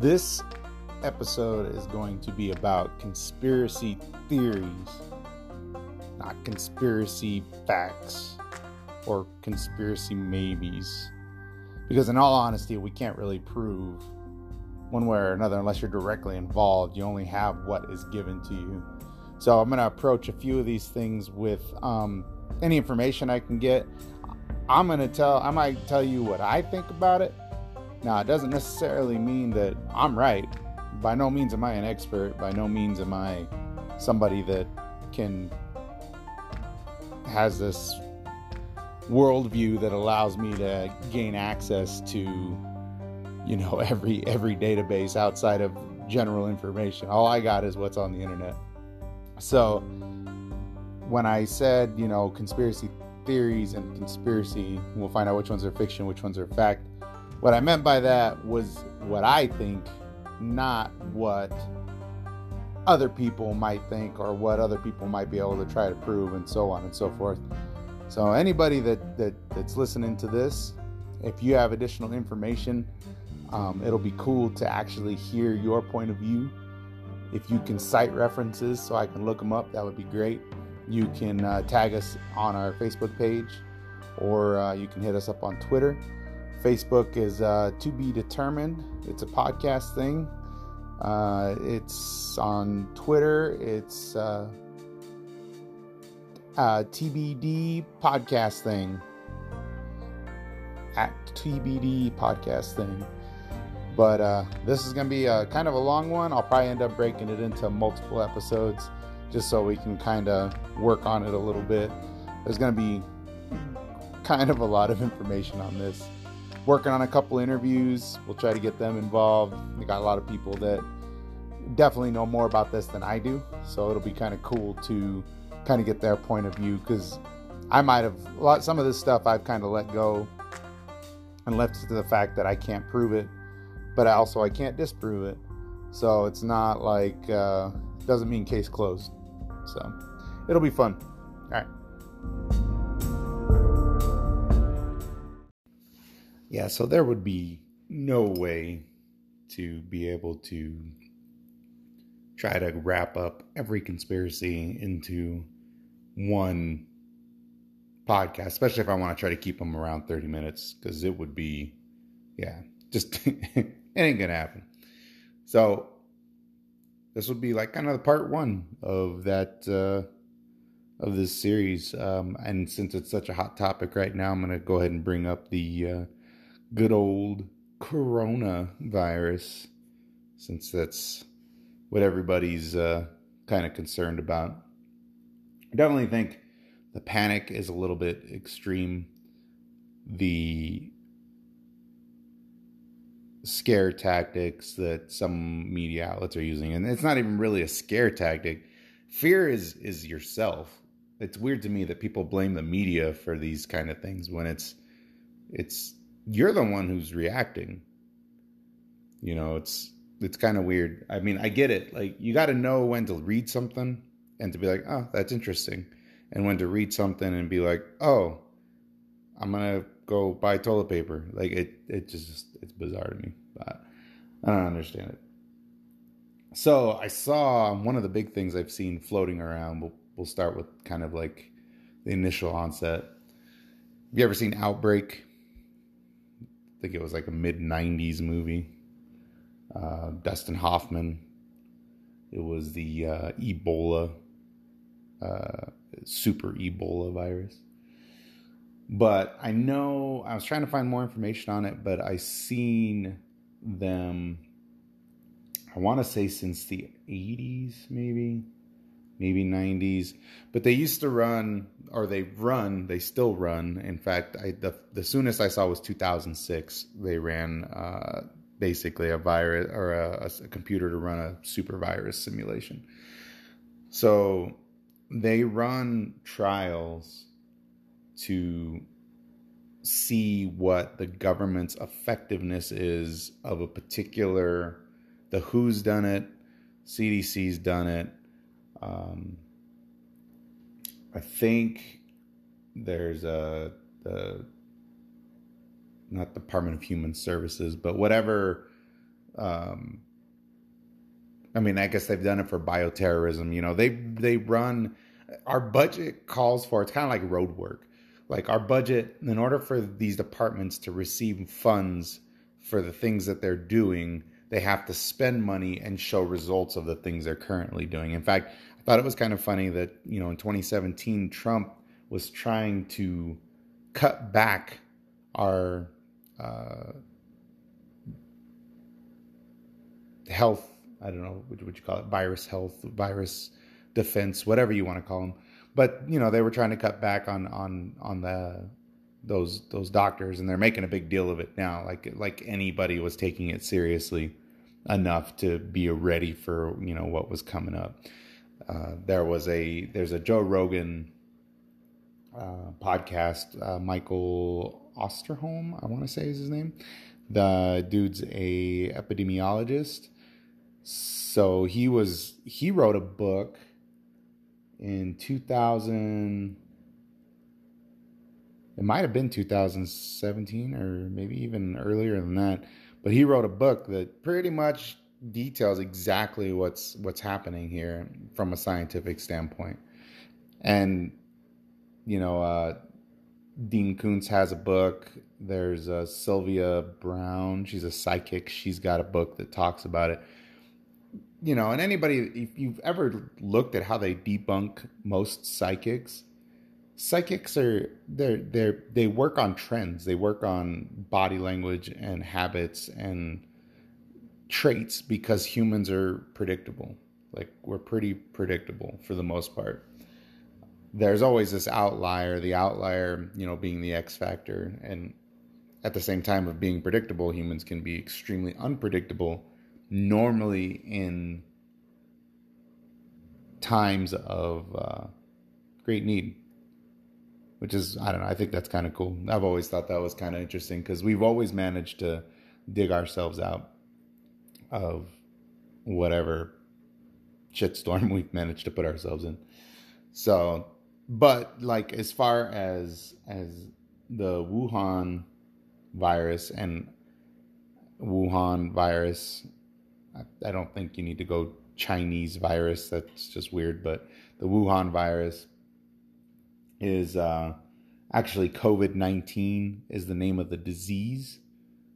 This episode is going to be about conspiracy theories, not conspiracy facts or conspiracy maybes. Because, in all honesty, we can't really prove one way or another unless you're directly involved. You only have what is given to you. So, I'm going to approach a few of these things with um, any information I can get. I'm going to tell, I might tell you what I think about it. Now, it doesn't necessarily mean that I'm right. By no means am I an expert. By no means am I somebody that can has this worldview that allows me to gain access to you know every every database outside of general information all i got is what's on the internet so when i said you know conspiracy theories and conspiracy we'll find out which ones are fiction which ones are fact what i meant by that was what i think not what other people might think or what other people might be able to try to prove and so on and so forth so anybody that, that that's listening to this, if you have additional information, um, it'll be cool to actually hear your point of view. If you can cite references so I can look them up, that would be great. You can uh, tag us on our Facebook page or uh, you can hit us up on Twitter. Facebook is uh, to be determined. It's a podcast thing. Uh, it's on Twitter. It's uh, uh, TBD podcast thing. At TBD podcast thing. But uh, this is going to be a, kind of a long one. I'll probably end up breaking it into multiple episodes just so we can kind of work on it a little bit. There's going to be kind of a lot of information on this. Working on a couple interviews. We'll try to get them involved. We got a lot of people that definitely know more about this than I do. So it'll be kind of cool to kind of get their point of view because I might have a lot some of this stuff I've kind of let go and left it to the fact that I can't prove it, but also I can't disprove it. So it's not like uh, doesn't mean case closed. So it'll be fun. All right. Yeah, so there would be no way to be able to try to wrap up every conspiracy into one podcast, especially if I want to try to keep them around 30 minutes, because it would be, yeah, just, it ain't gonna happen. So, this would be like kind of the part one of that, uh, of this series. Um, and since it's such a hot topic right now, I'm gonna go ahead and bring up the uh, good old coronavirus, since that's what everybody's uh, kind of concerned about. I definitely think the panic is a little bit extreme. The scare tactics that some media outlets are using, and it's not even really a scare tactic. Fear is is yourself. It's weird to me that people blame the media for these kind of things when it's it's you're the one who's reacting. You know, it's it's kind of weird. I mean, I get it. Like you got to know when to read something and to be like, oh, that's interesting, and when to read something and be like, oh, I'm gonna go buy toilet paper. Like it, it just it's bizarre to me, but I don't understand it. So I saw one of the big things I've seen floating around. We'll we'll start with kind of like the initial onset. Have you ever seen Outbreak? I think it was like a mid '90s movie. Uh, Dustin Hoffman. It was the uh, Ebola uh, super Ebola virus. But I know I was trying to find more information on it, but I seen them. I want to say since the 80s, maybe, maybe 90s. But they used to run, or they run, they still run. In fact, I, the the soonest I saw was 2006. They ran uh, basically a virus or a, a computer to run a super virus simulation. So they run trials to see what the government's effectiveness is of a particular the who's done it cdc's done it um, i think there's a the not department of human services but whatever Um, I mean, I guess they've done it for bioterrorism. You know, they they run our budget calls for it's kind of like road work. Like our budget, in order for these departments to receive funds for the things that they're doing, they have to spend money and show results of the things they're currently doing. In fact, thought it was kind of funny that, you know, in 2017, Trump was trying to cut back our uh, health, I don't know, what you call it? Virus health, virus defense, whatever you want to call them. But, you know, they were trying to cut back on, on, on the, those those doctors and they're making a big deal of it now like like anybody was taking it seriously enough to be ready for you know what was coming up uh, there was a there's a joe rogan uh, podcast uh, michael osterholm i want to say is his name. The dude's a epidemiologist. So he was he wrote a book in 2000 it might have been 2017 or maybe even earlier than that but he wrote a book that pretty much details exactly what's what's happening here from a scientific standpoint. And you know uh, dean koontz has a book. There's uh, sylvia Browne. she's a psychic. She's got a book that talks about it. You know and anybody if you've ever looked at how they debunk most psychics psychics are they're they're they work on trends. They work on body language and habits and traits because humans are predictable like we're pretty predictable for the most part there's always this outlier the outlier you know being the x factor and at the same time of being predictable humans can be extremely unpredictable normally in times of uh, great need which is I don't know. I think that's kind of cool. I've always thought that was kind of interesting because we've always managed to dig ourselves out of whatever shitstorm we've managed to put ourselves in. So, but like as far as as the Wuhan virus and Wuhan virus, I, I don't think you need to go Chinese virus. That's just weird. But the Wuhan virus is uh, actually COVID 19 is the name of the disease.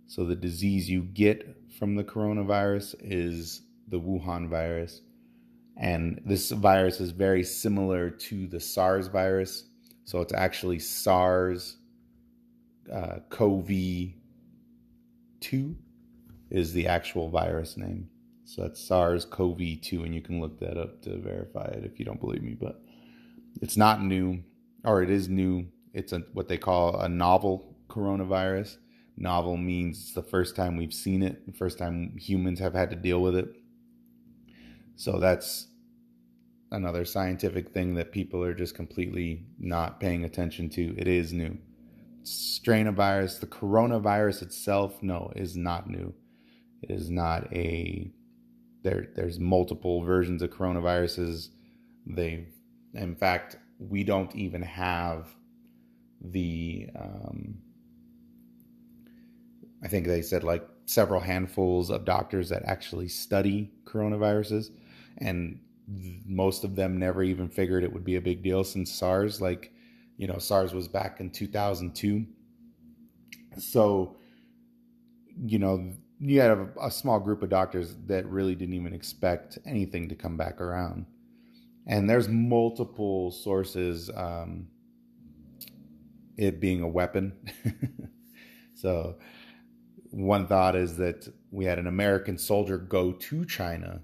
So the disease you get from the coronavirus is the Wuhan virus. And this virus is very similar to the SARS virus. So it's actually SARS uh, CoV 2 is the actual virus name. So that's SARS CoV 2, and you can look that up to verify it if you don't believe me. But it's not new or it is new. It's a, what they call a novel coronavirus. Novel means it's the first time we've seen it, the first time humans have had to deal with it. So that's another scientific thing that people are just completely not paying attention to. It is new. Strain of virus, the coronavirus itself, no, is not new. It is not a there. There's multiple versions of coronaviruses. They, in fact, we don't even have the um, I think they said like several handfuls of doctors that actually study coronaviruses, and most of them never even figured it would be a big deal since SARS. Like, you know, SARS was back in 2002. So, you know, you had a, a small group of doctors that really didn't even expect anything to come back around and there's multiple sources um, it being a weapon so one thought is that we had an american soldier go to china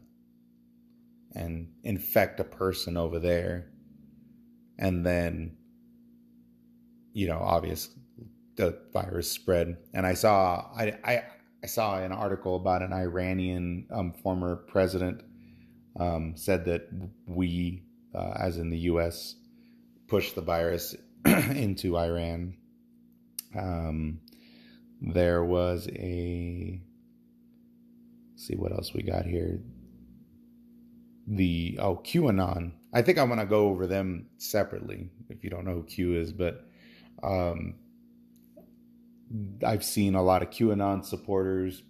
and infect a person over there and then you know obvious the virus spread and i saw i i, I saw an article about an iranian um, former president um, said that we, uh, as in the U.S., pushed the virus into Iran. Um, there was a see what else we got here. The oh QAnon. I think I'm gonna go over them separately if you don't know who Q is, but um, I've seen a lot of QAnon supporters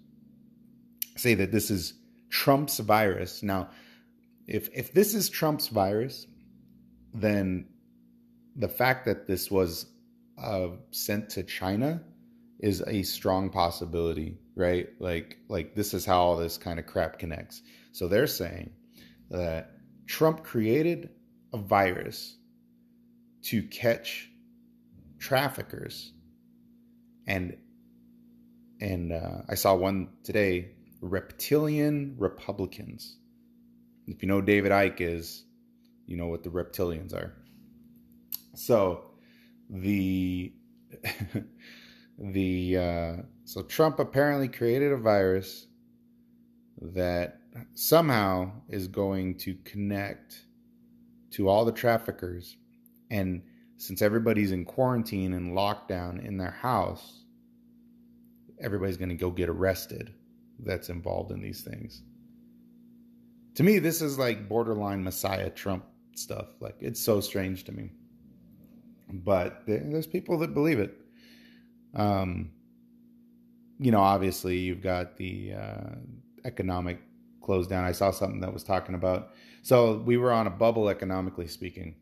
say that this is Trump's virus. Now, if if this is Trump's virus, then the fact that this was uh, sent to China is a strong possibility, right? Like like this is how all this kind of crap connects. So they're saying that Trump created a virus to catch traffickers and and uh, I saw one today reptilian Republicans. If you know David Icke is, you know what the reptilians are. So the the uh, so Trump apparently created a virus that somehow is going to connect to all the traffickers. And since everybody's in quarantine and lockdown in their house everybody's going to go get arrested that's involved in these things. To me this is like borderline messiah trump stuff. Like it's so strange to me. But there's people that believe it. Um, you know, obviously you've got the uh, economic close down. I saw something that was talking about. So we were on a bubble economically speaking.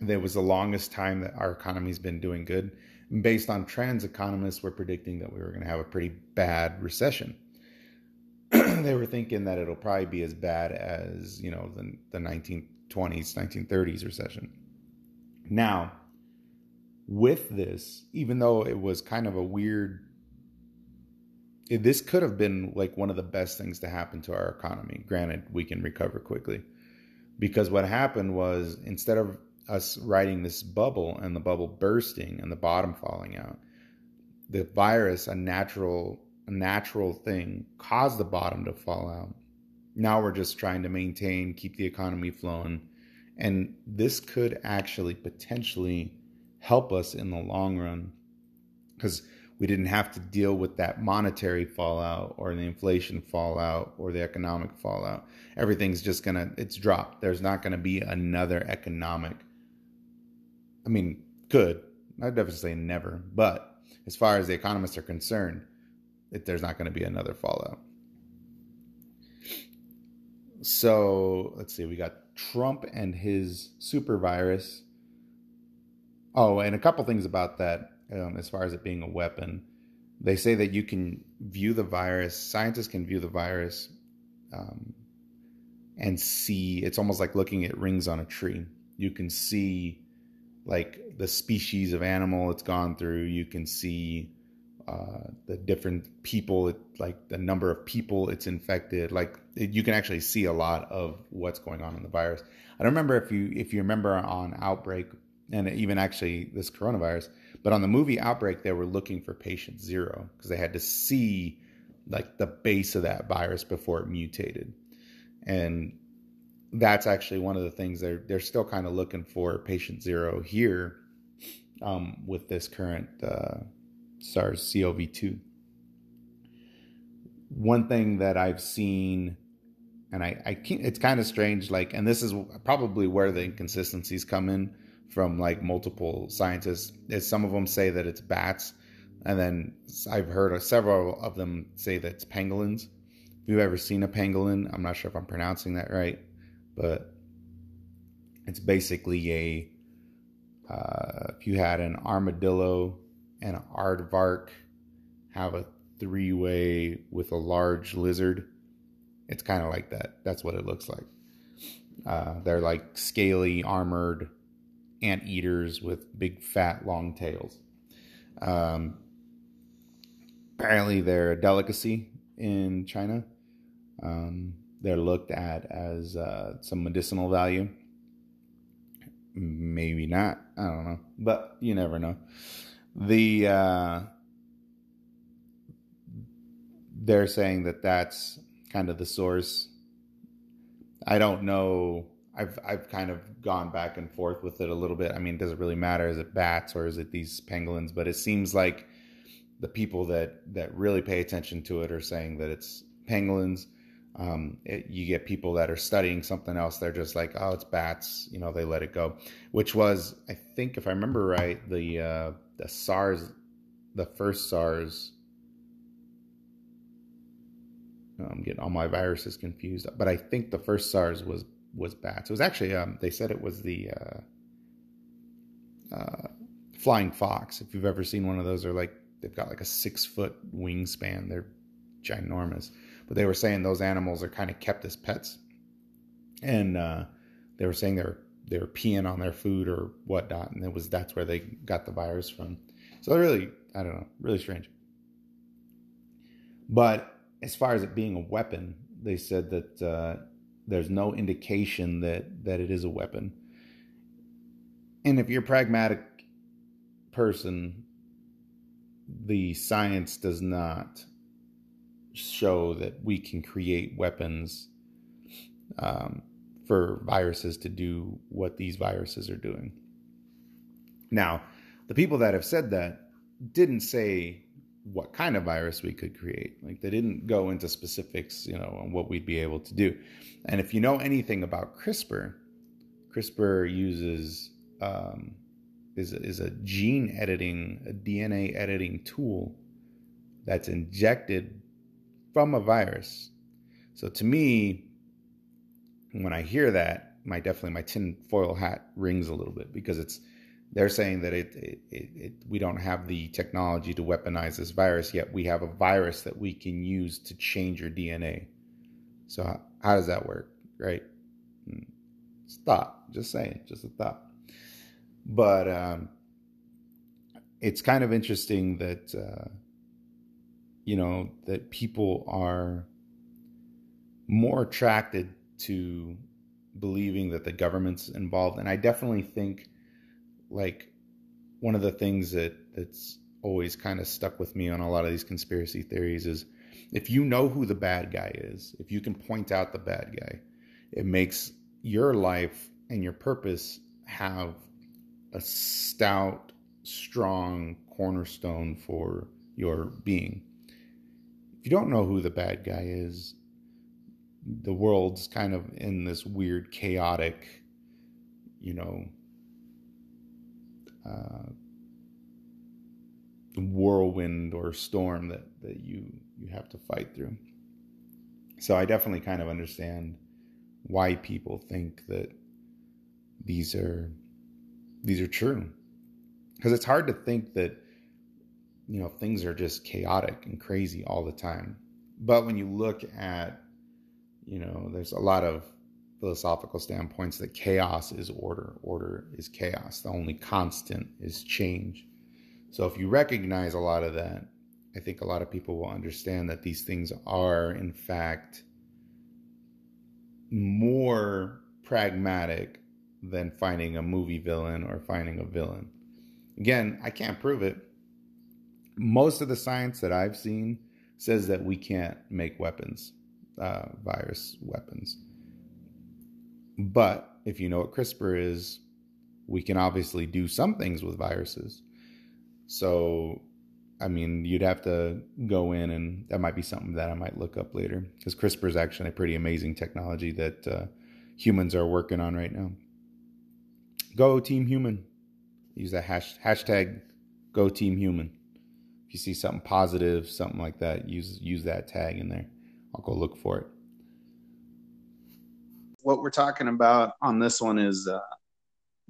There was the longest time that our economy's been doing good. Based on trends, economists were predicting that we were going to have a pretty bad recession. they were thinking that it'll probably be as bad as you know the the 1920s, 1930s recession. Now, with this, even though it was kind of a weird, it, this could have been like one of the best things to happen to our economy. Granted, we can recover quickly. Because what happened was instead of us riding this bubble and the bubble bursting and the bottom falling out, the virus, a natural a natural thing, caused the bottom to fall out. Now we're just trying to maintain, keep the economy flowing, and this could actually potentially help us in the long run because we didn't have to deal with that monetary fallout or the inflation fallout or the economic fallout. Everything's just gonna, it's dropped. There's not gonna be another economic. I mean, could. I'd definitely say never. But as far as the economists are concerned, it, there's not to be another fallout. So let's see, we got Trump and his super virus. Oh, and a couple things about that um, as far as it being a weapon. They say that you can view the virus, scientists can view the virus um, and see, it's almost like looking at rings on a tree. You can see like the species of animal it's gone through. You can see uh, the different people, like the number of people it's infected. Like it, you can actually see a lot of what's going on in the virus. I don't remember if you if you remember on Outbreak and even actually this coronavirus, but on the movie Outbreak they were looking for patient zero because they had to see like the base of that virus before it mutated, and that's actually one of the things they're they're still kind of looking for patient zero here um, with this current. Uh, SARS CoV 2. One thing that I've seen, and I, I can't, it's kind of strange, like, and this is probably where the inconsistencies come in from like multiple scientists, is some of them say that it's bats, and then I've heard several of them say that it's pangolins. If you've ever seen a pangolin, I'm not sure if I'm pronouncing that right, but it's basically a uh, if you had an armadillo and an aardvark have a three way with a large lizard. It's kind of like that. That's what it looks like. Uh, they're like scaly, armored ant eaters with big, fat, long tails. Um, apparently, they're a delicacy in China. Um, they're looked at as uh, some medicinal value. Maybe not. I don't know. But you never know the uh, they're saying that that's kind of the source. I don't know. I've I've kind of gone back and forth with it a little bit. I mean, does it really matter? Is it bats or is it these pangolins? But it seems like the people that that really pay attention to it are saying that it's pangolins. Um, it, you get people that are studying something else. They're just like, oh, it's bats. You know, they let it go. Which was, I think, if I remember right, the uh, the SARS, the first SARS I'm getting all my viruses confused. But I think the first SARS was was bats. It was actually um, they said it was the uh, uh, flying fox. If you've ever seen one of those, they're like they've got like a six foot wingspan. They're ginormous. But they were saying those animals are kind of kept as pets, and uh, they were saying they're they're peeing on their food or whatnot, and it was that's where they got the virus from. So really I don't know, really strange. But as far as it being a weapon, they said that uh, there's no indication that that it is a weapon. And if you're a pragmatic person, the science does not show that we can create weapons um, for viruses to do what these viruses are doing. Now, the people that have said that didn't say what kind of virus we could create. Like they didn't go into specifics, you know, on what we'd be able to do. And if you know anything about CRISPR, CRISPR uses um, is is a gene editing, a DNA editing tool that's injected from a virus. So to me, when I hear that, my definitely my tinfoil hat rings a little bit because it's they're saying that it, it, it, it, we don't have the technology to weaponize this virus yet we have a virus that we can use to change your dna so how, how does that work right? Hmm. thought. Just saying just a thought. But um, it's kind of interesting that uh, you know that people are more attracted to believing that the government's involved and i definitely think like one of the things that that's always kind of stuck with me on a lot of these conspiracy theories is if you know who the bad guy is, if you can point out the bad guy, it makes your life and your purpose have a stout, strong cornerstone for your being. If you don't know who the bad guy is, the world's kind of in this weird, chaotic, you know, uh, whirlwind or storm that that you you have to fight through. So I definitely kind of understand why people think that these are these are true because it's hard to think that you know things are just chaotic and crazy all the time but when you look at you know there's a lot of philosophical standpoints that chaos is order, order is chaos. The only constant is change. So if you recognize a lot of that, I think a lot of people will understand that these things are, in fact, more pragmatic than finding a movie villain or finding a villain. Again, I can't prove it. Most of the science that I've seen says that we can't make weapons, uh, virus weapons. But if you know what CRISPR is, we can obviously do some things with viruses. So, I mean, you'd have to go in, and that might be something that I might look up later because CRISPR is actually a pretty amazing technology that uh, humans are working on right now. Go Team Human. Use that hash, hashtag Go Team Human. If you see something positive, something like that, use use that tag in there. I'll go look for it what we're talking about on this one is uh,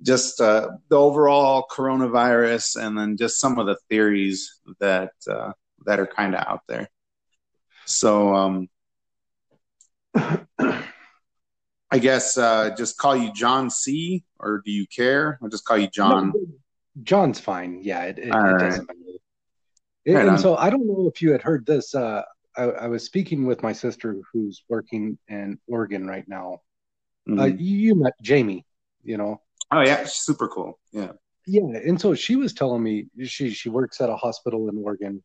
just uh, the overall coronavirus, and then just some of the theories that uh, that are kind of out there. So, um, I guess uh, just call you John C. Or do you care? I'll just call you John. No, John's fine. Yeah, it, it, it right. doesn't matter. Right and on. so I don't know if you had heard this. Uh, I, I, was speaking with my sister who's working in Oregon right now, mm-hmm. Uh, you met Jamie, you know. Oh yeah, super cool. Yeah. Yeah, and so she was telling me she she works at a hospital in Oregon.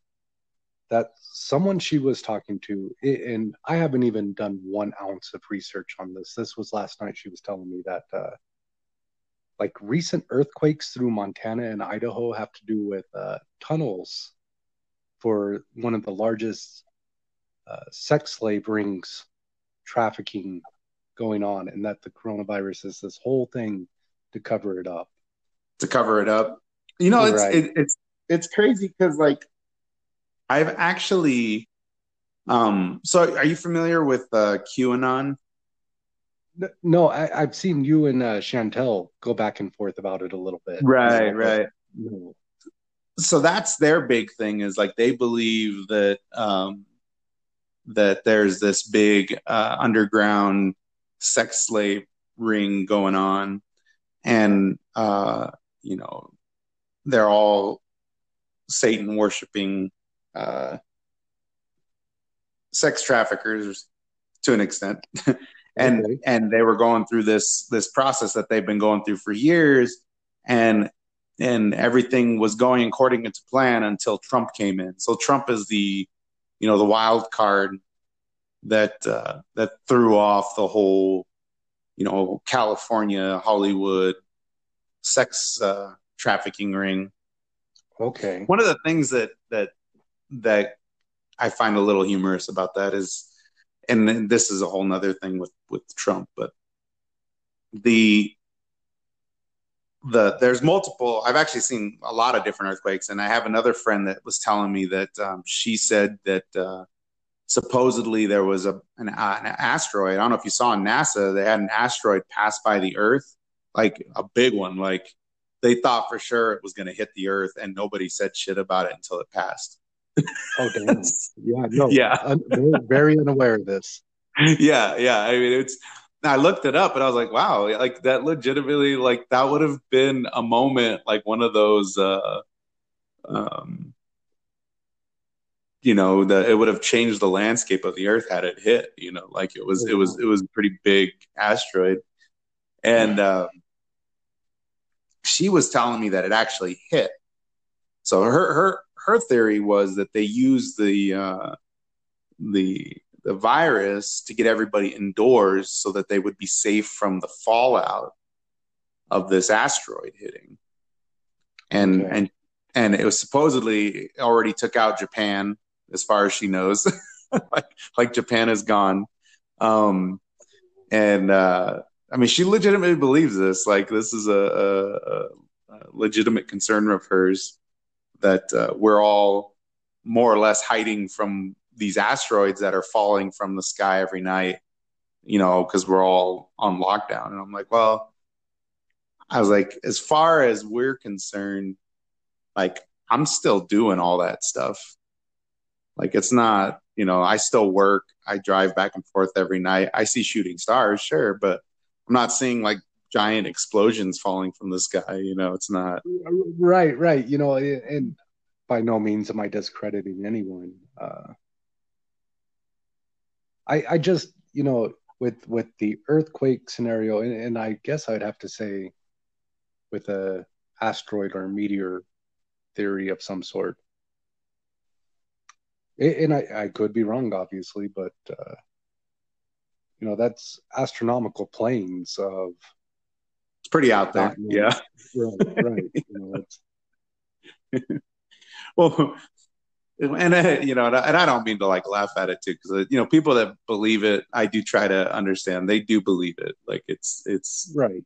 That someone she was talking to, and I haven't even done one ounce of research on this. This was last night. She was telling me that uh, like recent earthquakes through Montana and Idaho have to do with uh, tunnels for one of the largest uh, sex slave rings trafficking going on and that the coronavirus is this whole thing to cover it up to cover it up you know it's right. it, it's it's crazy because like i've actually Um, so are you familiar with uh, QAnon? No, I, have seen you and uh, Chantel go back and forth about it a little bit. Right, right. No. So that's their big thing is like they believe that um, that there's this big uh, underground sex slave ring going on, and uh, you know they're all Satan worshiping uh, sex traffickers to an extent. and okay. and they were going through this this process that they've been going through for years and and everything was going according to plan until Trump came in. So Trump is the you know the wild card that uh, that threw off the whole you know California Hollywood sex uh, trafficking ring. Okay. One of the things that that that I find a little humorous about that is, and this is a whole nother thing with with Trump, but the the there's multiple. I've actually seen a lot of different earthquakes, and I have another friend that was telling me that um, she said that uh, supposedly there was a an, uh, an asteroid. I don't know if you saw on NASA, they had an asteroid pass by the Earth, like a big one, like they thought for sure it was going to hit the earth and nobody said shit about it until it passed. Oh damn. Yeah no yeah. I'm very unaware of this. Yeah yeah i mean it's i looked it up and i was like wow like that legitimately like that would have been a moment like one of those uh um you know that it would have changed the landscape of the earth had it hit you know like it was it was it was a pretty big asteroid and um she was telling me that it actually hit so her her her theory was that they used the uh, the the virus to get everybody indoors so that they would be safe from the fallout of this asteroid hitting. And okay. and and it was supposedly already took out Japan as far as she knows. like like Japan is gone. Um and uh I mean she legitimately believes this. Like this is a, a, a legitimate concern of hers that uh, we're all more or less hiding from these asteroids that are falling from the sky every night, you know, because we're all on lockdown. And I'm like, well, I was like, as far as we're concerned, like I'm still doing all that stuff. Like it's not, you know, I still work. I drive back and forth every night. I see shooting stars, sure, but I'm not seeing like giant explosions falling from the sky. You know, it's not right, right. You know, and by no means am I discrediting anyone. Uh, I, I just, you know, with with the earthquake scenario, and, and I guess I'd have to say, with a asteroid or meteor theory of some sort. And I, I could be wrong, obviously, but uh, you know that's astronomical planes of it's pretty out there. Yeah. Right. Right. you know, well, and uh, you know, and I don't mean to like laugh at it too, because you know, people that believe it, I do try to understand. They do believe it. Like it's it's right.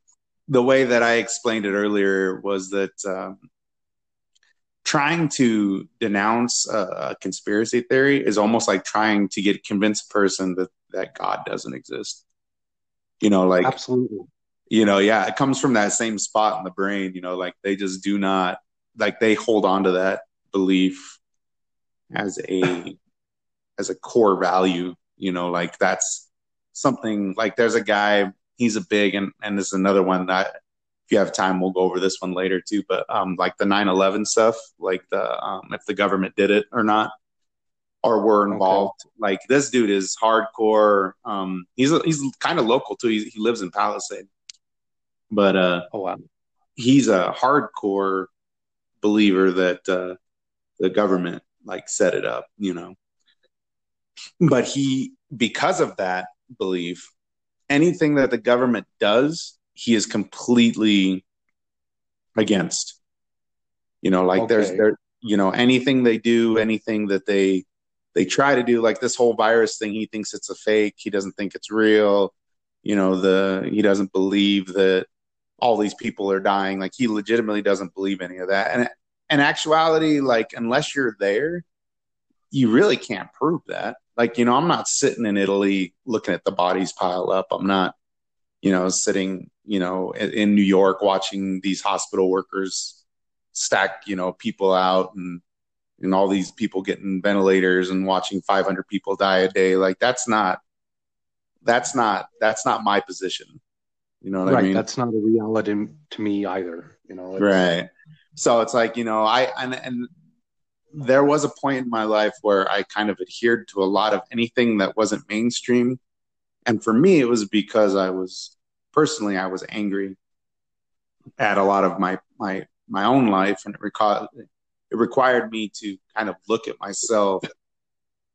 The way that I explained it earlier was that um, trying to denounce a, conspiracy theory is almost like trying to get convince a person that that God doesn't exist. You know, like absolutely you know yeah it comes from that same spot in the brain you know like they just do not like they hold on to that belief as a as a core value you know like that's something like there's a guy he's a big and and there's another one that if you have time we'll go over this one later too but um like the 9-11 stuff like the um if the government did it or not or were involved okay. like this dude is hardcore um he's he's kind of local too he, he lives in palisade but uh, oh wow, he's a hardcore believer that uh, the government like set it up, you know. But he, because of that belief, anything that the government does, he is completely against. You know, like okay. there's there, you know, anything they do, anything that they they try to do, like this whole virus thing, he thinks it's a fake. He doesn't think it's real. You know, the he doesn't believe that all these people are dying. Like he legitimately doesn't believe any of that. And in actuality, like unless you're there, you really can't prove that. Like, you know, I'm not sitting in Italy looking at the bodies pile up. I'm not, you know, sitting, you know, in, in New York watching these hospital workers stack, you know, people out and and all these people getting ventilators and watching 500 people die a day. Like that's not that's not that's not my position. You know what right, I mean? That's not a reality to me either. You know, right. So it's like you know, I and and there was a point in my life where I kind of adhered to a lot of anything that wasn't mainstream, and for me, it was because I was personally I was angry at a lot of my my my own life, and it required it required me to kind of look at myself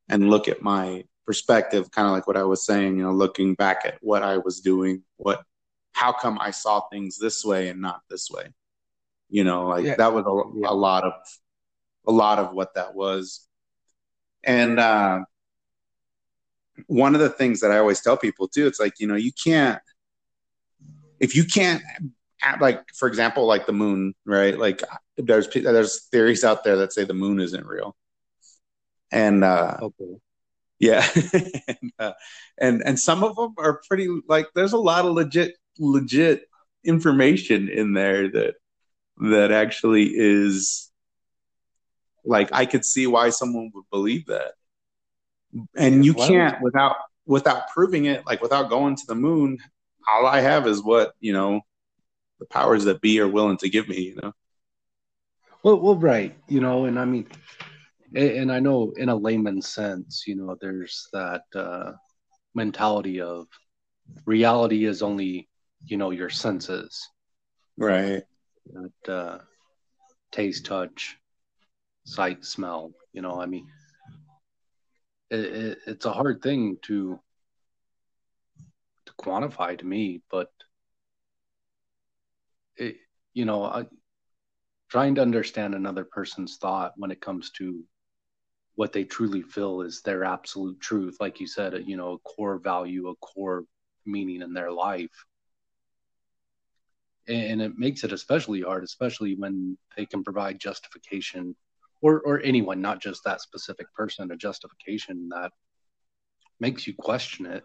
and look at my perspective, kind of like what I was saying, you know, looking back at what I was doing, what, how come I saw things this way and not this way? You know, like yeah. that was a, a, lot of, a lot of what that was. And, uh, one of the things that I always tell people too, it's like, you know, you can't, if you can't like for example like the moon right like there's there's theories out there that say the moon isn't real and uh okay. Yeah, and, uh, and and some of them are pretty like. There's a lot of legit legit information in there that that actually is like I could see why someone would believe that. And you can't without without proving it, like without going to the moon. All I have is what you know the powers that be are willing to give me. You know. Well, well, right. You know, and I mean, and I know in a layman's sense, you know, there's that uh, mentality of reality is only, you know, your senses, right? That uh, taste, touch, sight, smell. You know, I mean, it, it, it's a hard thing to to quantify to me, but it, you know, I, trying to understand another person's thought when it comes to what they truly feel is their absolute truth like you said you know a core value a core meaning in their life. And it makes it especially hard especially when they can provide justification or or anyone not just that specific person a justification that makes you question it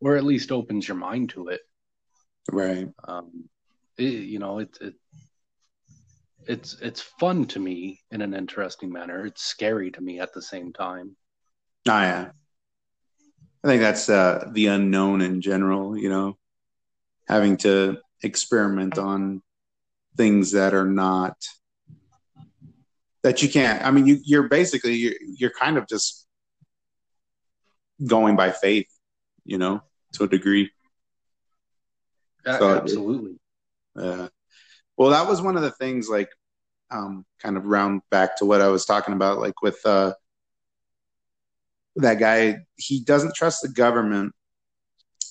or at least opens your mind to it right um it, you know it, it it's it's fun to me in an interesting manner. It's scary to me at the same time. Oh yeah. I think that's uh, the unknown in general, you know, having to experiment on things that are not that you can't. I mean, you, you're basically you're, you're kind of just going by faith, you know, to a degree. So absolutely. Uh, well, that was one of the things, like, um, kind of round back to what I was talking about, like with uh, that guy. He doesn't trust the government,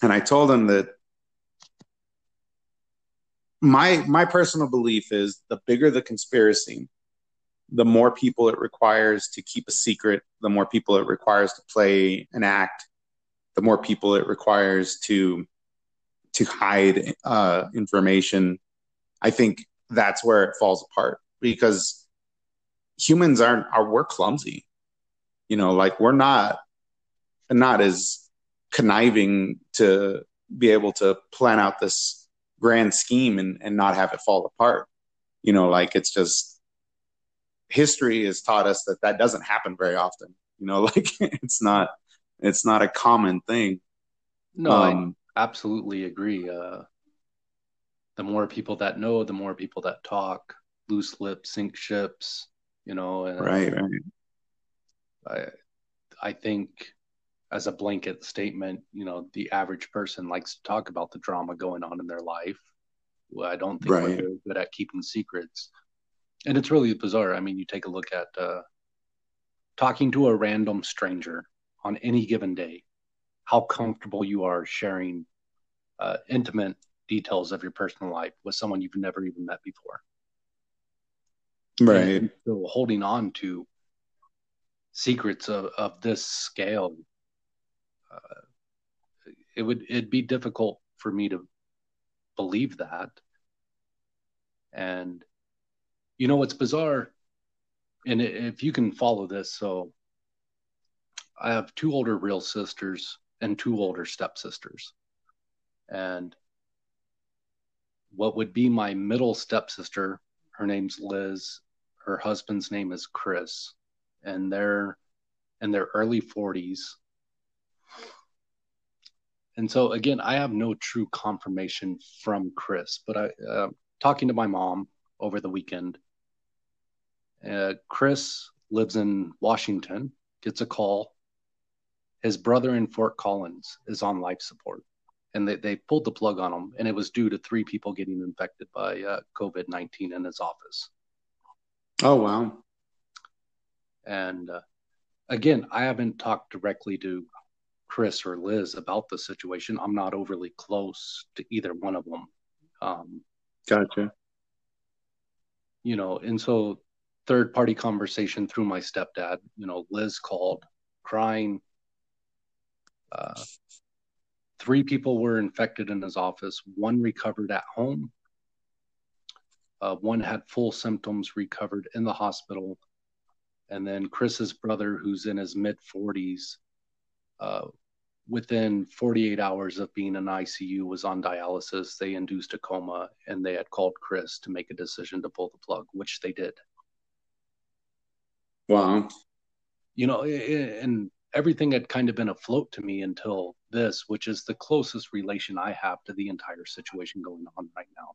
and I told him that my my personal belief is the bigger the conspiracy, the more people it requires to keep a secret, the more people it requires to play an act, the more people it requires to to hide uh, information I think that's where it falls apart because humans aren't are we're clumsy. You know, like we're not not as conniving to be able to plan out this grand scheme and, and not have it fall apart. You know, like it's just history has taught us that that doesn't happen very often. You know, like it's not it's not a common thing. No, um, I absolutely agree. Uh, the more people that know, the more people that talk, loose lips sink ships, you know. And right, right. I, I think as a blanket statement, you know, the average person likes to talk about the drama going on in their life. Well, I don't think right. we're good at keeping secrets. And it's really bizarre. I mean, you take a look at uh, talking to a random stranger on any given day, how comfortable you are sharing uh, intimate details of your personal life with someone you've never even met before. Right. And so holding on to secrets of, of this scale, uh, it would it'd be difficult for me to believe that. And you know what's bizarre, and if you can follow this, so I have two older real sisters and two older stepsisters. And what would be my middle stepsister, her name's Liz, her husband's name is Chris, and they're in their early 40s. And so again, I have no true confirmation from Chris, but I uh, talking to my mom over the weekend. Uh, Chris lives in Washington, gets a call. His brother in Fort Collins is on life support, and they, they pulled the plug on him, and it was due to three people getting infected by uh, COVID 19 in his office. Oh, wow. And uh, again, I haven't talked directly to Chris or Liz about the situation. I'm not overly close to either one of them. Um, gotcha. You know, and so third party conversation through my stepdad. You know, Liz called crying. Uh, three people were infected in his office. One recovered at home. Uh, one had full symptoms, recovered in the hospital. And then Chris's brother, who's in his mid 40s, uh, within 48 hours of being in ICU, was on dialysis. They induced a coma, and they had called Chris to make a decision to pull the plug, which they did. Wow. You know, and everything had kind of been afloat to me until this, which is the closest relation I have to the entire situation going on right now.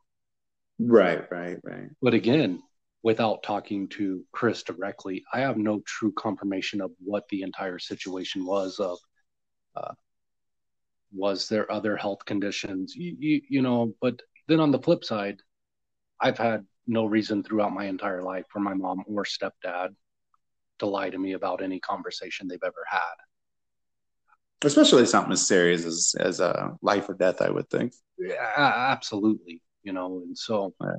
Right, right, right. But again, without talking to Chris directly, I have no true confirmation of what the entire situation was. Of uh, was there other health conditions, you, you, you know? But then on the flip side, I've had no reason throughout my entire life for my mom or stepdad to lie to me about any conversation they've ever had. Especially something as serious as as a life or death, I would think. Yeah, absolutely. You know, and so. Yeah.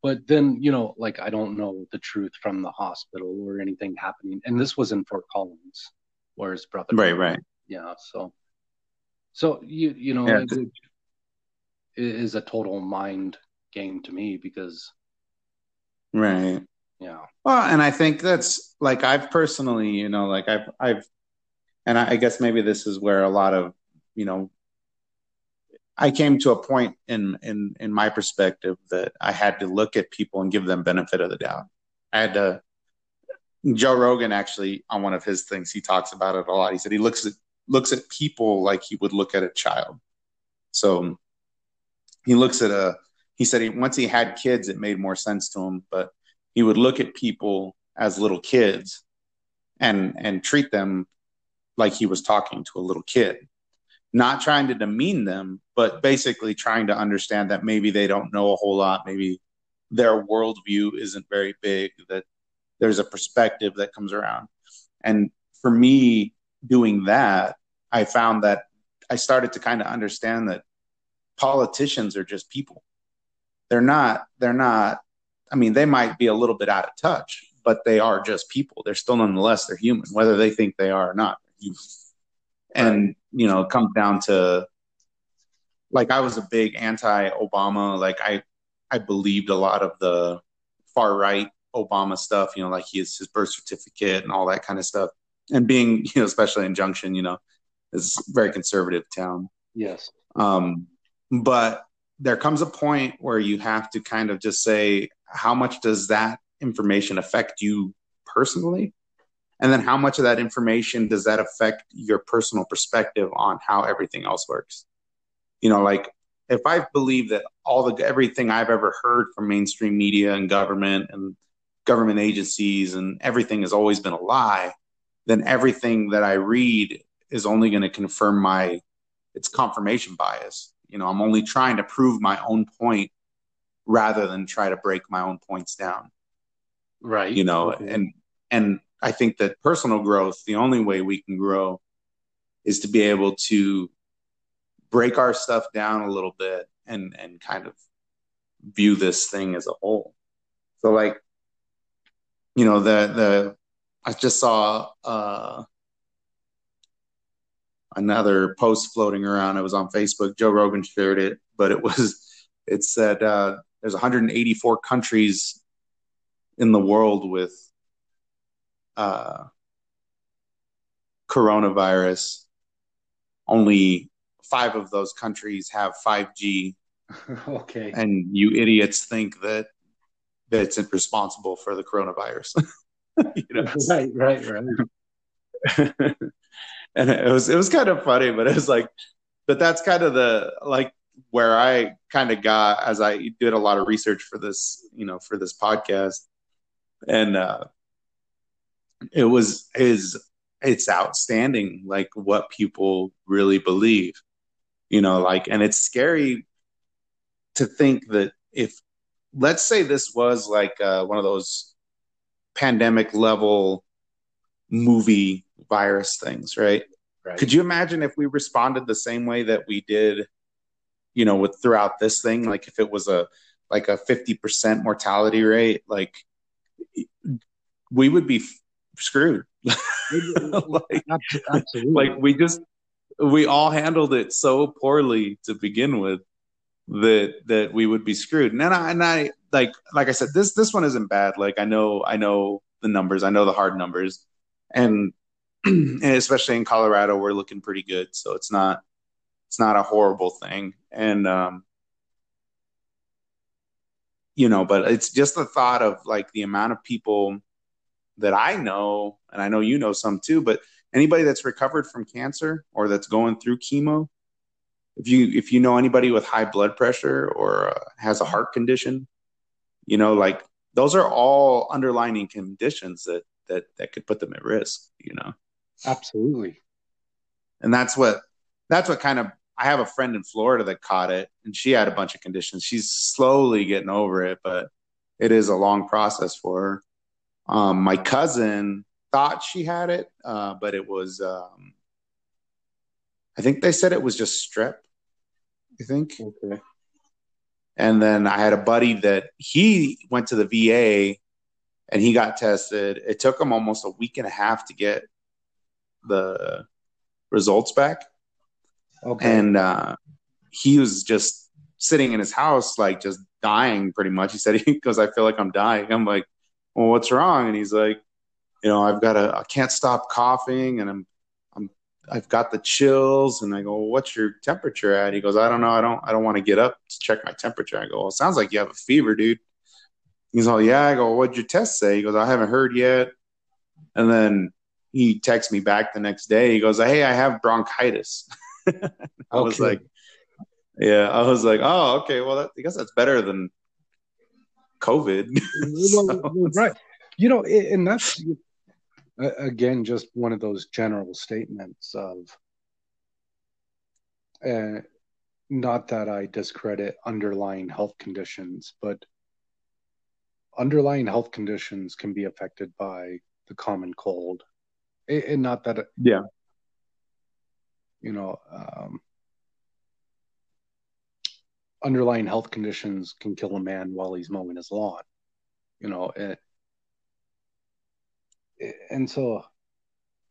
But then, you know, like I don't know the truth from the hospital or anything happening. And this was in Fort Collins, where his brother. Right, right. Yeah. So, so you you know, yeah. it, it is a total mind game to me because. Right yeah. Well, and I think that's like I've personally, you know, like I've I've and I, I guess maybe this is where a lot of, you know, I came to a point in in in my perspective that I had to look at people and give them benefit of the doubt. I had to Joe Rogan actually on one of his things he talks about it a lot. He said he looks at looks at people like he would look at a child. So he looks at a he said he once he had kids it made more sense to him, but he would look at people as little kids and and treat them like he was talking to a little kid. Not trying to demean them but basically trying to understand that maybe they don't know a whole lot. Maybe their worldview isn't very big that there's a perspective that comes around. And for me doing that i found that i started to kind of understand that politicians are just people. They're not they're not I mean, they might be a little bit out of touch, but they are just people. They're still nonetheless they're human, whether they think they are or not. And you know, it comes down to like I was a big anti-Obama. Like I, I believed a lot of the far right Obama stuff. You know, like his his birth certificate and all that kind of stuff. And being you know, especially in Junction, you know, is a very conservative town. Yes. Um, but there comes a point where you have to kind of just say, how much does that information affect you personally? And then how much of that information does that affect your personal perspective on how everything else works? You know, like if I believe that all the everything I've ever heard from mainstream media and government and government agencies and everything has always been a lie, then everything that I read is only going to confirm my it's confirmation bias. You know, I'm only trying to prove my own point rather than try to break my own points down. Right. You know, okay. and and I think that personal growth, the only way we can grow is to be able to break our stuff down a little bit and and kind of view this thing as a whole. So like you know the the I just saw uh another post floating around. It was on Facebook. Joe Rogan shared it, but it was it said uh, there's 184 countries in the world with uh, coronavirus. Only five of those countries have 5G. okay. And you idiots think that that's responsible for the coronavirus. you know? Right, right, right. and it was it was kind of funny, but it was like, but that's kind of the like where I kind of got as I did a lot of research for this, you know, for this podcast, and uh, it was is it's outstanding, like what people really believe, you know, like, and it's scary to think that if, let's say, this was like uh, one of those pandemic level movie virus things, right? right? Could you imagine if we responded the same way that we did, you know, with throughout this thing? Like if it was a like a fifty percent mortality rate, like we would be screwed. like, Absolutely. like we just we all handled it so poorly to begin with that that we would be screwed. And I and I like like I said, this this one isn't bad. Like I know I know the numbers, I know the hard numbers, and and especially in Colorado, we're looking pretty good. So it's not it's not a horrible thing. And um, you know, but it's just the thought of like the amount of people that I know, and I know you know some too, but anybody that's recovered from cancer or that's going through chemo, if you if you know anybody with high blood pressure or uh, has a heart condition, you know, like those are all underlying conditions that that that could put them at risk, you know. Absolutely. And that's what that's what kind of I have a friend in Florida that caught it and she had a bunch of conditions. She's slowly getting over it, but it is a long process for her. Um, my cousin thought she had it, uh, but it was, um, I think they said it was just strep. I think. Okay. And then I had a buddy that he went to the VA and he got tested. It took him almost a week and a half to get the results back. Okay. And uh, he was just sitting in his house, like just dying pretty much. He said, he goes, I feel like I'm dying. I'm like, well, what's wrong? And he's like, you know, I've got a, I can't stop coughing and I'm, I'm, I've got the chills. And I go, well, what's your temperature at? He goes, I don't know. I don't, I don't want to get up to check my temperature. I go, well, it sounds like you have a fever, dude. He's all, yeah. I go, what'd your test say? He goes, I haven't heard yet. And then he texts me back the next day. He goes, hey, I have bronchitis. I okay. was like, yeah, I was like, oh, okay. Well, that, I guess that's better than COVID. so, right. You know, and that's again just one of those general statements of uh, not that I discredit underlying health conditions, but underlying health conditions can be affected by the common cold. And not that, yeah, you know, um, underlying health conditions can kill a man while he's mowing his lawn you know it, and so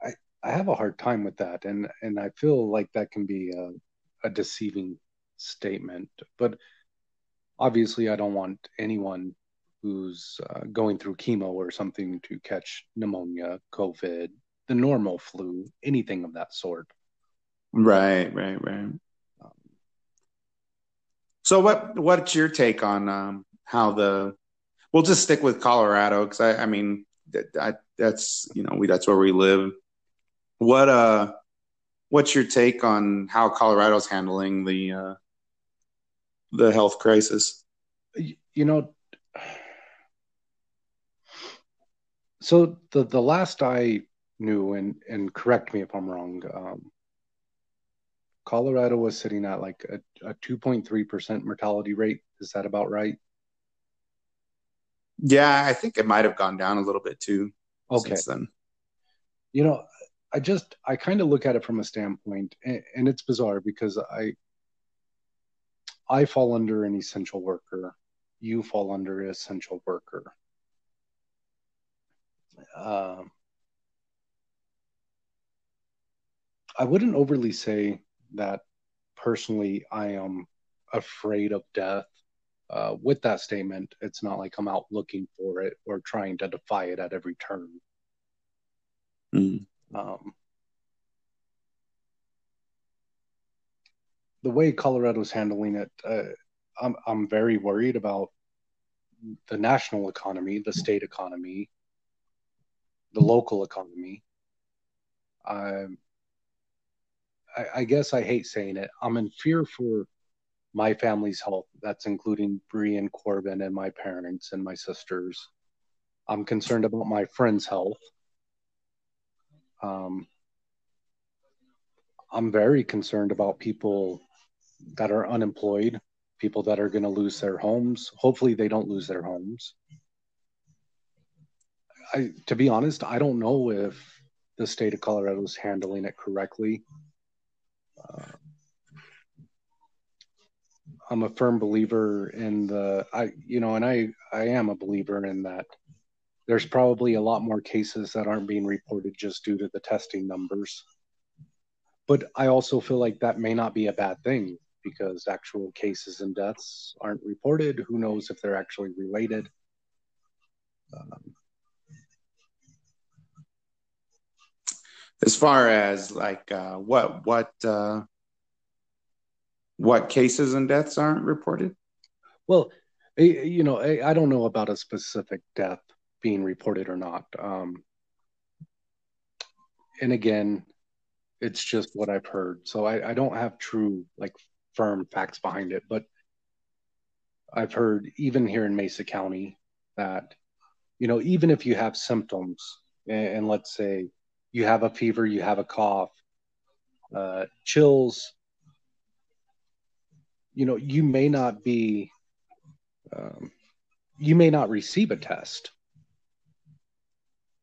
i i have a hard time with that. And and i feel like that can be a, a deceiving statement but obviously i don't want anyone who's uh, going through chemo or something to catch pneumonia covid the normal flu anything of that sort right right right so what what's your take on um, how the we'll just stick with Colorado because I, I mean that, that's you know we that's where we live. What uh what's your take on how Colorado's handling the uh, the health crisis? You know, so the the last I knew, and and correct me if I'm wrong, um, Colorado was sitting at like a, a 2.3% mortality rate. Is that about right? Yeah, I think it might have gone down a little bit too. Okay. Since then. You know, I just I kind of look at it from a standpoint, and, and, it's bizarre because I I fall under an essential worker. You fall under an essential worker. Uh, I wouldn't overly say that personally I am afraid of death. Uh, with that statement, it's not like I'm out looking for it or trying to defy it at every turn. Mm. Um, the way Colorado's handling it, uh, I'm I'm very worried about the national economy, the state economy, the local economy. I'm I, I guess I hate saying it. I'm in fear for my family's health. That's including Bree and Corbin and my parents and my sisters. I'm concerned about my friend's health. Um, I'm very concerned about people that are unemployed, people that are going to lose their homes. Hopefully, they don't lose their homes. I, to be honest, I don't know if the state of Colorado is handling it correctly. Uh, I'm a firm believer in the I you know and I I am a believer in that there's probably a lot more cases that aren't being reported just due to the testing numbers. But I also feel like that may not be a bad thing because actual cases and deaths aren't reported. Who knows if they're actually related? Um, as far as like uh, what what uh, what cases and deaths aren't reported? Well, you know, I, don't know about a specific death being reported or not. Um, and again, it's just what I've heard. So I, I don't have true, like, firm facts behind it. But I've heard, even here in Mesa County, that, you know, even if you have symptoms, and, and let's say you have a fever, you have a cough, uh, chills, you know, you may not be, um, you may not receive a test.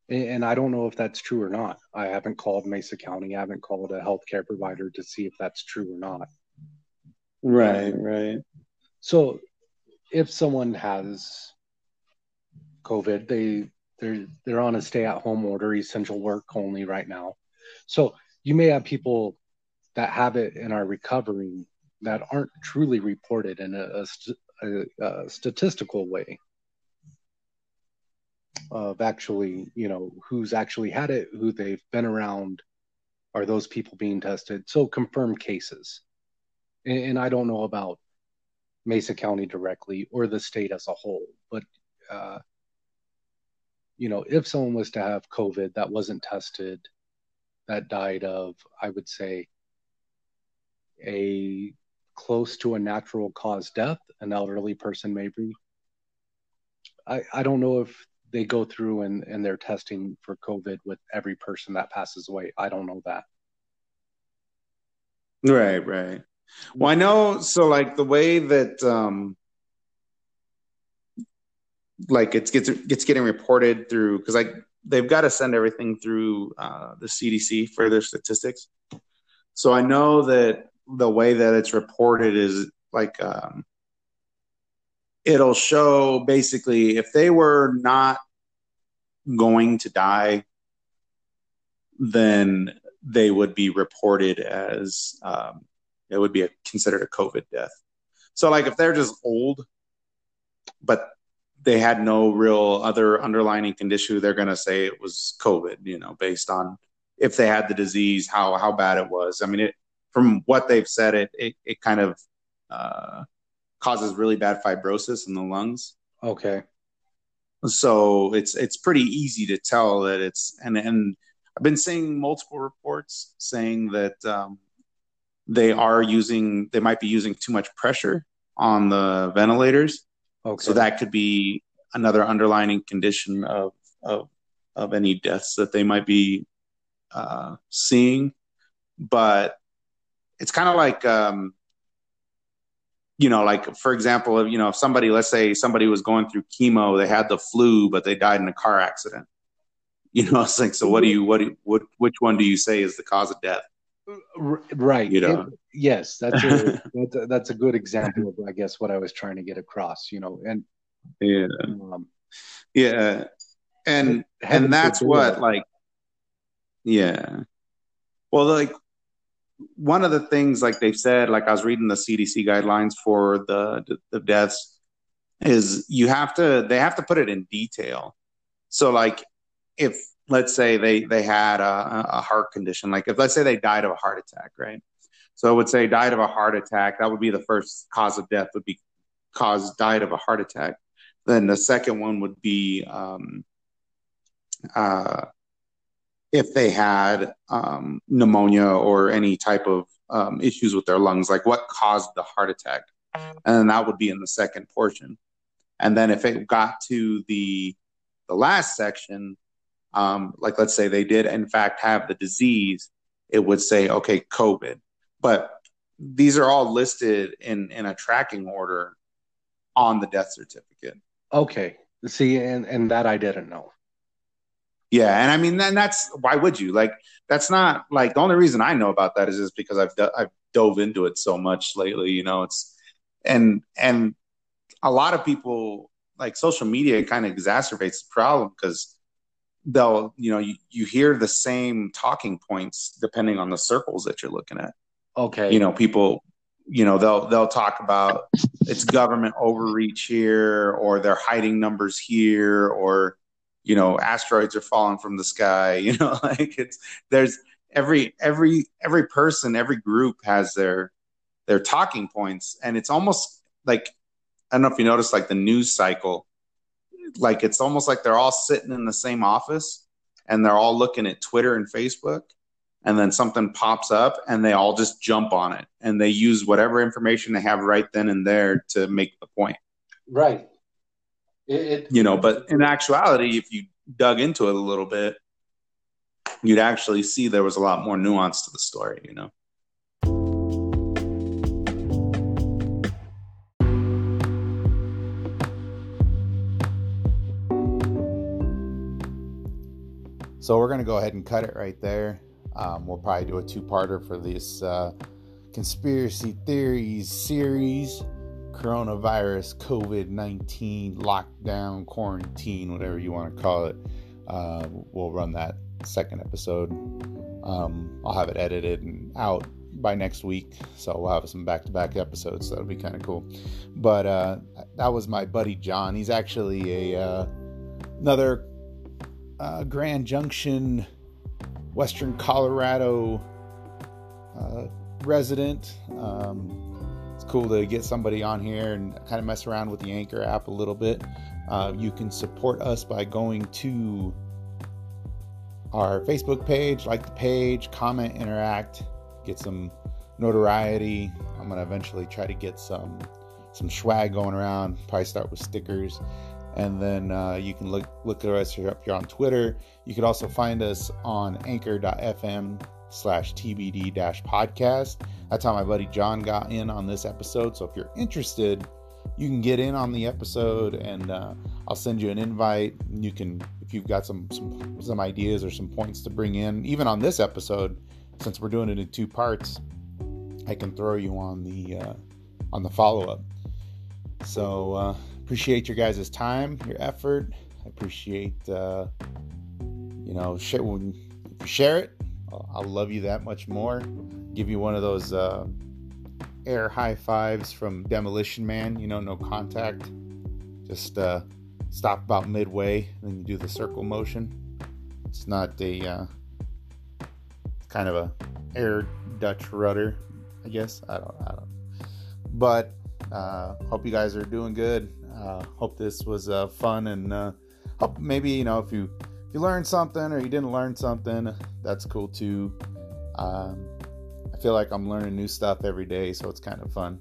And I don't know if that's true or not. I haven't called Mesa County. I haven't called a healthcare provider to see if that's true or not. Right, right. So if someone has COVID, they they're they're on a stay at home order, essential work only right now. So you may have people that have it and are recovering that aren't truly reported in a, a, a statistical way of actually, you know, who's actually had it, who they've been around, are those people being tested? So confirmed cases. And, and I don't know about Mesa County directly or the state as a whole, but uh, you know, if someone was to have COVID that wasn't tested, that died of, I would say, a close to a natural cause death, an elderly person maybe. I, I don't know if they go through and, and they're testing for COVID with every person that passes away. I don't know that. Right, right. Well, I know. So, like the way that, um, like it's gets gets getting reported through because like they've got to send everything through uh, the CDC for their statistics. So I know that the way that it's reported is like um, it'll show basically if they were not going to die, then they would be reported as um, it would be a, considered a COVID death. So, like if they're just old, but they had no real other underlying condition, they're going to say it was COVID. You know, based on if they had the disease, how how bad it was. I mean, it from what they've said, it it, it kind of uh, causes really bad fibrosis in the lungs. Okay. So it's it's pretty easy to tell that it's and and I've been seeing multiple reports saying that um, they are using they might be using too much pressure on the ventilators. Okay. So that could be another underlining condition of of of any deaths that they might be uh, seeing. But it's kind of like um, you know like for example if you know if somebody let's say somebody was going through chemo they had the flu but they died in a car accident you know it's like so what do you what do you, what which one do you say is the cause of death right you know yes that's a, that's a, that's a good example of i guess what i was trying to get across you know and yeah. um, yeah and and that's what like yeah. Well like one of the things like they've said like i was reading the cdc guidelines for the the deaths is you have to they have to put it in detail. So like if let's say they they had a, a heart condition like if let's say they died of a heart attack right So it would say died of a heart attack. That would be the first cause of death. Would be caused died of a heart attack. Then the second one would be um, uh, if they had um, pneumonia or any type of um, issues with their lungs, like what caused the heart attack, and that would be in the second portion. And then if it got to the the last section, um, like let's say they did in fact have the disease, it would say okay, COVID. But these are all listed in in a tracking order on the death certificate. Okay. See, and and that I didn't know. Yeah, and I mean, then that's why would you like? That's not like the only reason I know about that is just because I've I've dove into it so much lately. You know, it's and and a lot of people like social media kind of exacerbates the problem because they'll you know you, you hear the same talking points depending on the circles that you're looking at. Okay. You know, people you know they'll they'll talk about it's government overreach here or they're hiding numbers here or you know asteroids are falling from the sky. You know like it's there's every every every person every group has their their talking points. And it's almost like i don't know if you notice like the news cycle like it's almost like they're all sitting in the same office and they're all looking at twitter and facebook and then something pops up and they all just jump on it and they use whatever information they have right then and there to make the point right it, it, you know, but in actuality, if you dug into it a little bit, you'd actually see there was a lot more nuance to the story, you know. So we're going to go ahead and cut it right there. Um, we'll probably do a two parter for this uh, conspiracy theories series coronavirus, COVID 19, lockdown, quarantine, whatever you want to call it. Uh, we'll run that second episode. Um, I'll have it edited and out by next week, so we'll have some back to back episodes. That'll be kind of cool. But uh, that was my buddy John. He's actually a uh, another uh, Grand Junction, Western Colorado uh, resident. Um, cool to get somebody on here and kind of mess around with the Anchor app a little bit. Uh, you can support us by going to our Facebook page, like the page, comment, interact, get some notoriety. I'm gonna eventually try to get some some swag going around. Probably start with stickers, and then uh, you can look look at us here up here on Twitter. You could also find us on Anchor.fm slash TBD dash podcast. That's how my buddy John got in on this episode. So if you're interested, you can get in on the episode and uh, I'll send you an invite. You can, if you've got some, some, some ideas or some points to bring in, even on this episode, since we're doing it in two parts, I can throw you on the, uh, on the follow up. So, uh, appreciate your guys' time, your effort. I appreciate, uh, you know, share, when you share it, I'll love you that much more. Give you one of those uh, air high fives from Demolition Man, you know, no contact. Just uh, stop about midway, and then you do the circle motion. It's not a uh, kind of a air Dutch rudder, I guess. I don't, I don't. But uh, hope you guys are doing good. Uh, hope this was uh, fun and uh, hope maybe you know if you if you learned something or you didn't learn something, that's cool too. Um, I feel like I'm learning new stuff every day, so it's kind of fun.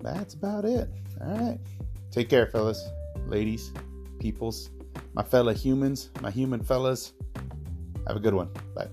That's about it. All right. Take care, fellas, ladies, peoples, my fellow humans, my human fellas. Have a good one. Bye.